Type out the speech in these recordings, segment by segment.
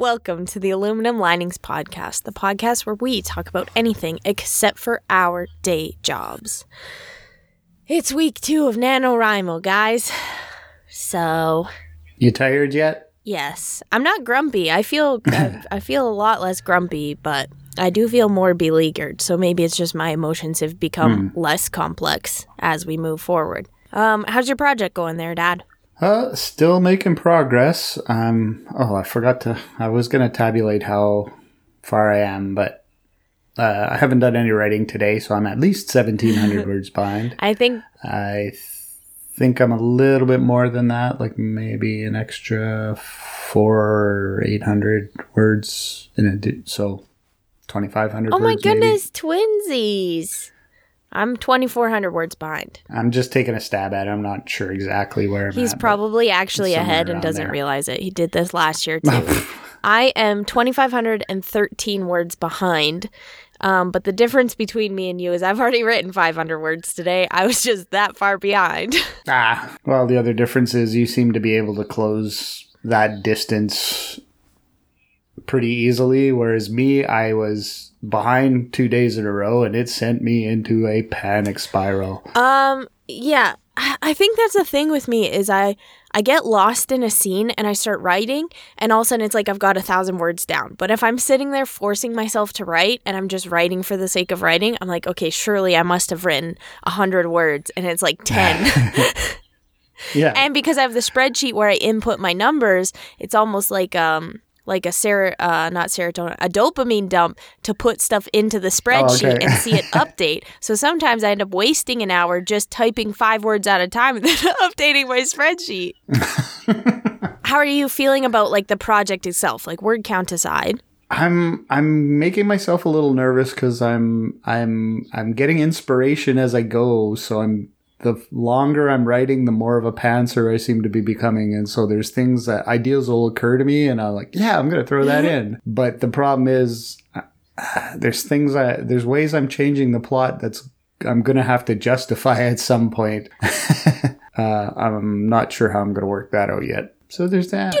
Welcome to the Aluminum Linings Podcast, the podcast where we talk about anything except for our day jobs. It's week two of NaNoWriMo, guys. So, You tired yet? yes, I'm not grumpy. I feel I, I feel a lot less grumpy, but I do feel more beleaguered. So maybe it's just my emotions have become less complex as we move forward. Um, how's your project going there, Dad? Uh, still making progress. Um, oh, I forgot to. I was gonna tabulate how far I am, but uh, I haven't done any writing today, so I'm at least seventeen hundred words behind. I think I th- think I'm a little bit more than that, like maybe an extra four or eight hundred words in a di- so twenty five hundred. Oh my goodness, twinsies. I'm 2,400 words behind. I'm just taking a stab at it. I'm not sure exactly where I'm He's at, probably actually ahead and doesn't there. realize it. He did this last year too. I am 2,513 words behind. Um, but the difference between me and you is I've already written 500 words today. I was just that far behind. Ah, well, the other difference is you seem to be able to close that distance pretty easily, whereas me, I was behind two days in a row and it sent me into a panic spiral. Um, yeah, I think that's the thing with me is I I get lost in a scene and I start writing, and all of a sudden it's like I've got a thousand words down. But if I'm sitting there forcing myself to write and I'm just writing for the sake of writing, I'm like, okay, surely I must have written a hundred words, and it's like ten. Yeah. and because I have the spreadsheet where I input my numbers, it's almost like um like a ser- uh not serotonin a dopamine dump to put stuff into the spreadsheet okay. and see it update. So sometimes I end up wasting an hour just typing five words at a time and then updating my spreadsheet. How are you feeling about like the project itself, like word count aside? I'm I'm making myself a little nervous because I'm I'm I'm getting inspiration as I go. So I'm the longer I'm writing, the more of a pantser I seem to be becoming. And so there's things that ideas will occur to me, and I'm like, yeah, I'm gonna throw that in. But the problem is, uh, there's things I there's ways I'm changing the plot that's I'm gonna have to justify at some point. uh, I'm not sure how I'm gonna work that out yet. So there's that.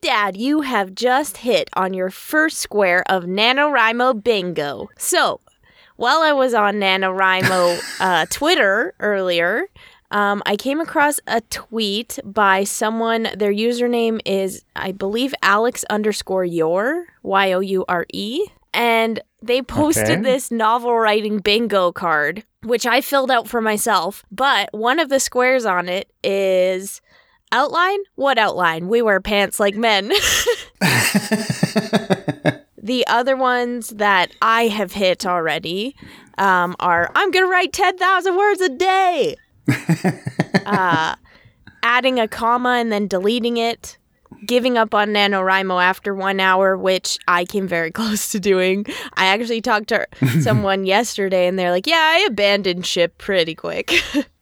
Dad, you have just hit on your first square of NaNoWriMo bingo. So, while I was on NaNoWriMo uh, Twitter earlier, um, I came across a tweet by someone. Their username is, I believe, Alex underscore your, Y O U R E. And they posted Okay. this novel writing bingo card, which I filled out for myself. But one of the squares on it is outline. What outline? We wear pants like men. the other ones that I have hit already um, are I'm going to write 10,000 words a day. uh, adding a comma and then deleting it. Giving up on NaNoWriMo after one hour, which I came very close to doing. I actually talked to someone yesterday and they're like, yeah, I abandoned ship pretty quick.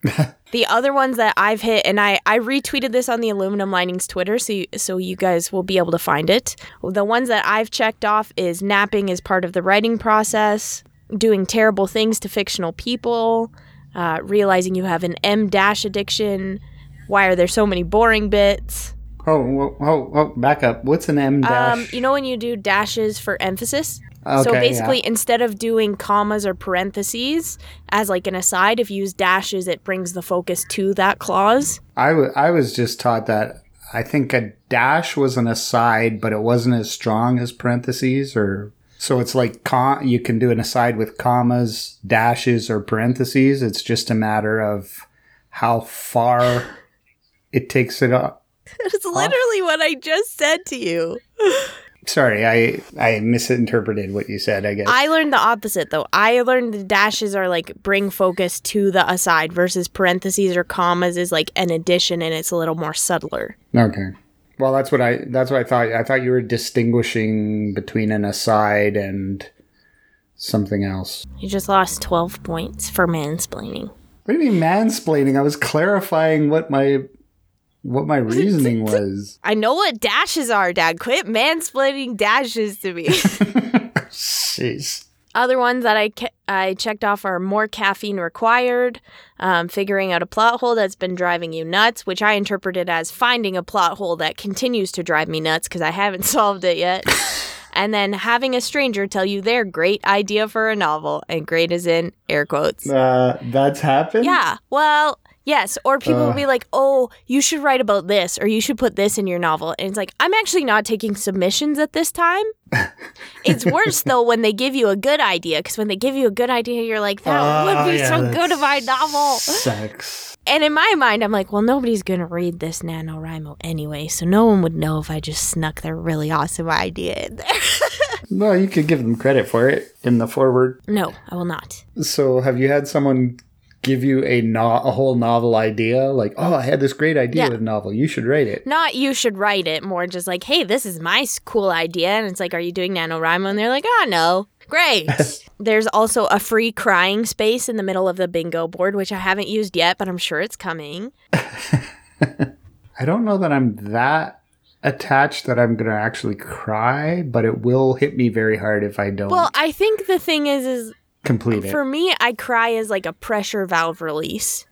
the other ones that I've hit, and I, I retweeted this on the Aluminum Linings Twitter, so you, so you guys will be able to find it. The ones that I've checked off is napping as part of the writing process, doing terrible things to fictional people, uh, realizing you have an em dash addiction. Why are there so many boring bits? Oh, oh, oh, back up. What's an em dash? Um, you know when you do dashes for emphasis? Okay, so basically, yeah. instead of doing commas or parentheses as like an aside, if you use dashes, it brings the focus to that clause. I I was just taught that I think a dash was an aside, but it wasn't as strong as parentheses or so it's like com- you can do an aside with commas, dashes, or parentheses. It's just a matter of how far it takes it up. That's literally what I just said to you. Sorry, I I misinterpreted what you said. I guess. I learned the opposite though. I learned the dashes are like bring focus to the aside versus parentheses or commas is like an addition and it's a little more subtler. okay. Well, that's what I that's what I thought. I thought you were distinguishing between an aside and something else. You just lost 12 points for mansplaining. What do you mean mansplaining? I was clarifying what my what my reasoning was. I know what dashes are, Dad. Quit mansplaining dashes to me. Jeez. Other ones that I ca- I checked off are more caffeine required, um, figuring out a plot hole that's been driving you nuts, which I interpreted as finding a plot hole that continues to drive me nuts because I haven't solved it yet. and then having a stranger tell you their great idea for a novel, and great is in air quotes. Uh, that's happened. Yeah. Well, yes. Or people will uh. be like, oh, you should write about this, or you should put this in your novel. And it's like, I'm actually not taking submissions at this time. it's worse, though, when they give you a good idea, because when they give you a good idea, you're like, that Oh, would be yeah, so good in my novel. Sex. And in my mind, I'm like, well, nobody's going to read this NaNoWriMo anyway, so no one would know if I just snuck their really awesome idea in there. Well, you could give them credit for it in the foreword. no, I will not. So, have you had someone give you a no- a whole novel idea? Like, oh, I had this great idea Yeah. with a novel. You should write it. Not you should write it, more just like, hey, this is my cool idea. And it's like, are you doing NaNoWriMo? And they're like, oh, no. Great. There's also a free crying space in the middle of the bingo board, which I haven't used yet, but I'm sure it's coming. I don't know that I'm that attached that I'm gonna actually cry, but it will hit me very hard if I don't Well, I think the thing is, is complete it. for me, I cry as like a pressure valve release.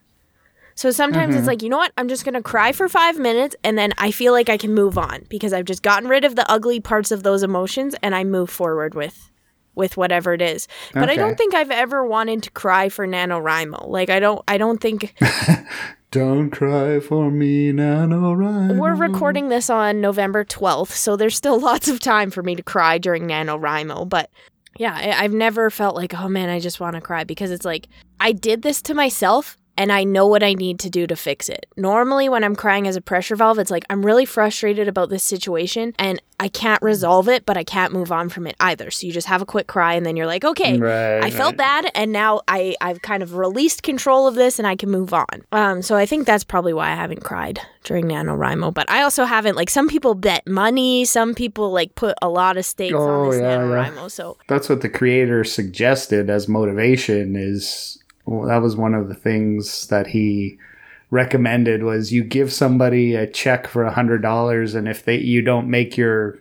So sometimes Mm-hmm. it's like, you know what? I'm just going to cry for five minutes and then I feel like I can move on because I've just gotten rid of the ugly parts of those emotions and I move forward with with whatever it is. But I don't think I've ever wanted to cry for NaNoWriMo. Like I don't I don't think Don't cry for me, NaNoWriMo. we're recording this on November 12th, so there's still lots of time for me to cry during NaNoWriMo, but yeah, I, I've never felt like, oh man, I just want to cry because it's like I did this to myself and I know what I need to do to fix it. Normally, when I'm crying as a pressure valve, it's like I'm really frustrated about this situation and I can't resolve it, but I can't move on from it either. So you just have a quick cry and then you're like, okay, Right, I felt right. bad and now I, I've kind of released control of this and I can move on. Um, so I think that's probably why I haven't cried during NaNoWriMo. But I also haven't, like, some people bet money, some people, like, put a lot of stakes on Oh, this yeah, yeah. NaNoWriMo. So That's what the creator suggested as motivation. Is well, that was one of the things that he recommended was you give somebody a check for a hundred dollars, and if they you don't make your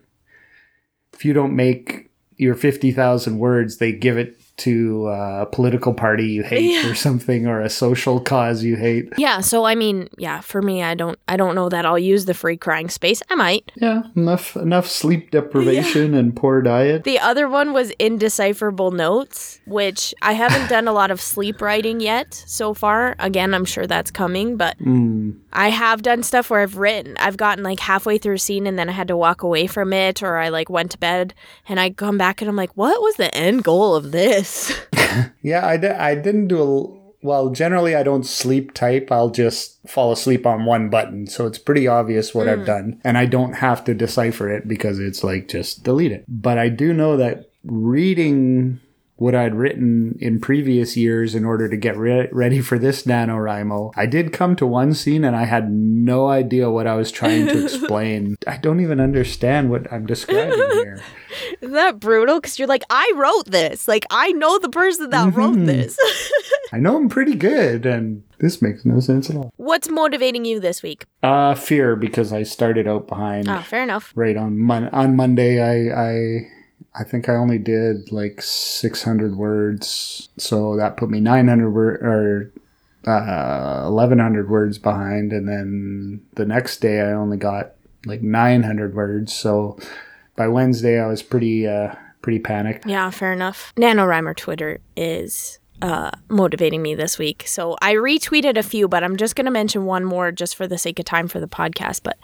if you don't make your fifty thousand words, they give it to uh, a political party you hate Yeah. or something, or a social cause you hate. yeah, so I mean, yeah, for me, I don't, I don't know that I'll use the free crying space. I might. Yeah, enough enough sleep deprivation and poor diet. The other one was indecipherable notes, which I haven't done a lot of sleep writing yet so far. Again, I'm sure that's coming, but Mm. I have done stuff where I've written. I've gotten like halfway through a scene and then I had to walk away from it, or I like went to bed and I come back and I'm like, what was the end goal of this? Yeah, I, di- I didn't do a. Well, generally, I don't sleep type. I'll just fall asleep on one button. So it's pretty obvious what I've hmm. done. And I don't have to decipher it because it's like just delete it. But I do know that reading what I'd written in previous years in order to get re- ready for this NaNoWriMo, I did come to one scene and I had no idea what I was trying to explain. I don't even understand what I'm describing here. Isn't that brutal? Because you're like, I wrote this. Like, I know the person that wrote this. I know I'm pretty good, and this makes no sense at all. What's motivating you this week? Uh, fear because I started out behind. Oh, fair enough. Right on mon- on Monday, I I I think I only did like six hundred words, so that put me nine hundred word or uh, eleven hundred words behind, and then the next day I only got like nine hundred words. So by Wednesday, I was pretty uh pretty panicked. Yeah, fair enough. NaNoWriMo Twitter is uh, motivating me this week. So I retweeted a few, but I'm just going to mention one more just for the sake of time for the podcast. But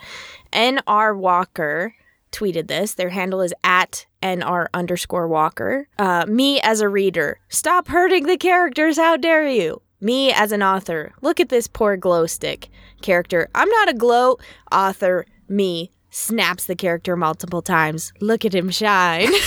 NR Walker tweeted this. Their handle is at NR underscore Walker. Uh, me as a reader, stop hurting the characters. How dare you? Me as an author, look at this poor glow stick character. I'm not a glow author. Me snaps the character multiple times. Look at him shine.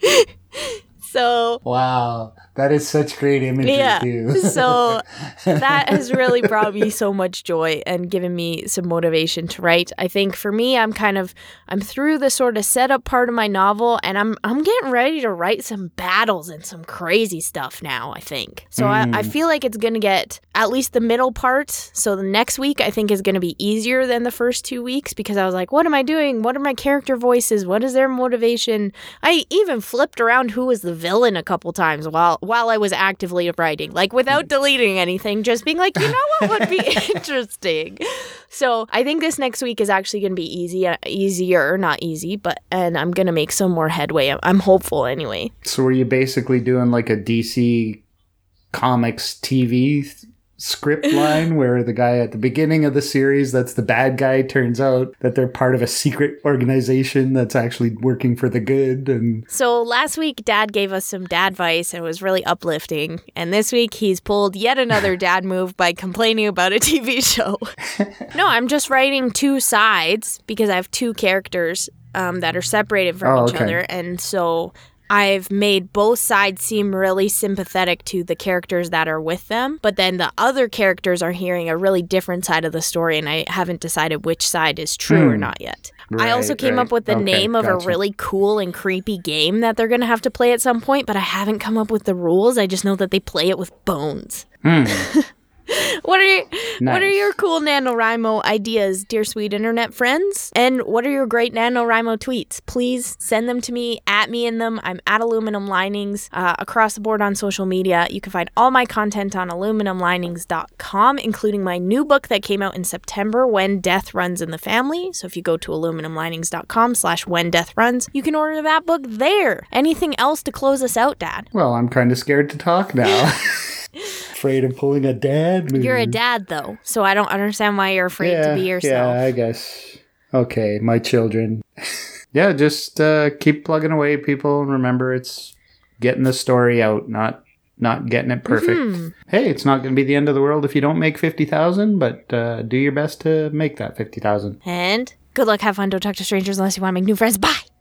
so Wow, that is such great imagery yeah. too. so that has really brought me so much joy and given me some motivation to write. I think for me i'm kind of i'm through the sort of setup part of my novel and i'm i'm getting ready to write some battles and some crazy stuff now i think. So I, I mm. feel like it's gonna get at least the middle part. So the next week i think is gonna be easier than the first two weeks because i was like what am i doing? What are my character voices? What is their motivation? I even flipped around who was the villain a couple times while while I was actively writing, like without deleting anything, just being like, you know what would be interesting. So I think this next week is actually going to be easy, uh, easier, not easy, but and I'm going to make some more headway. I'm hopeful anyway. So were you basically doing like a DC Comics TV script line where the guy at the beginning of the series that's the bad guy turns out that they're part of a secret organization that's actually working for the good and So last week, Dad gave us some dad advice and it was really uplifting. And this week, he's pulled yet another dad move by complaining about a TV show. no, I'm just writing two sides because I have two characters um, that are separated from Oh, each okay. other. And so I've made both sides seem really sympathetic to the characters that are with them. But then the other characters are hearing a really different side of the story. And I haven't decided which side is true or Hmm. not yet. I also came right. up with the Okay, name of gotcha. a really cool and creepy game that they're going to have to play at some point, but I haven't come up with the rules. I just know that they play it with bones. Hmm. What are your, what are your cool NaNoWriMo ideas, dear sweet internet friends? And what are your great NaNoWriMo tweets? Please send them to me, at me in them. I'm at Aluminum Linings uh, across the board on social media. You can find all my content on aluminumlinings.com, including my new book that came out in September, When Death Runs in the Family. So if you go to aluminumlinings.com slash when death runs, you can order that book there. Anything else to close us out, Dad? well i'm kind of scared to talk now afraid of pulling a dad move. You're a dad, though, so I don't understand why you're afraid to be yourself. Yeah, I guess. Okay, my children. yeah, just uh, keep plugging away, people, and remember it's getting the story out, not not getting it perfect. Mm-hmm. Hey, it's not going to be the end of the world if you don't make fifty thousand, but uh, do your best to make that fifty thousand. And good luck, have fun, don't talk to strangers unless you want to make new friends. Bye!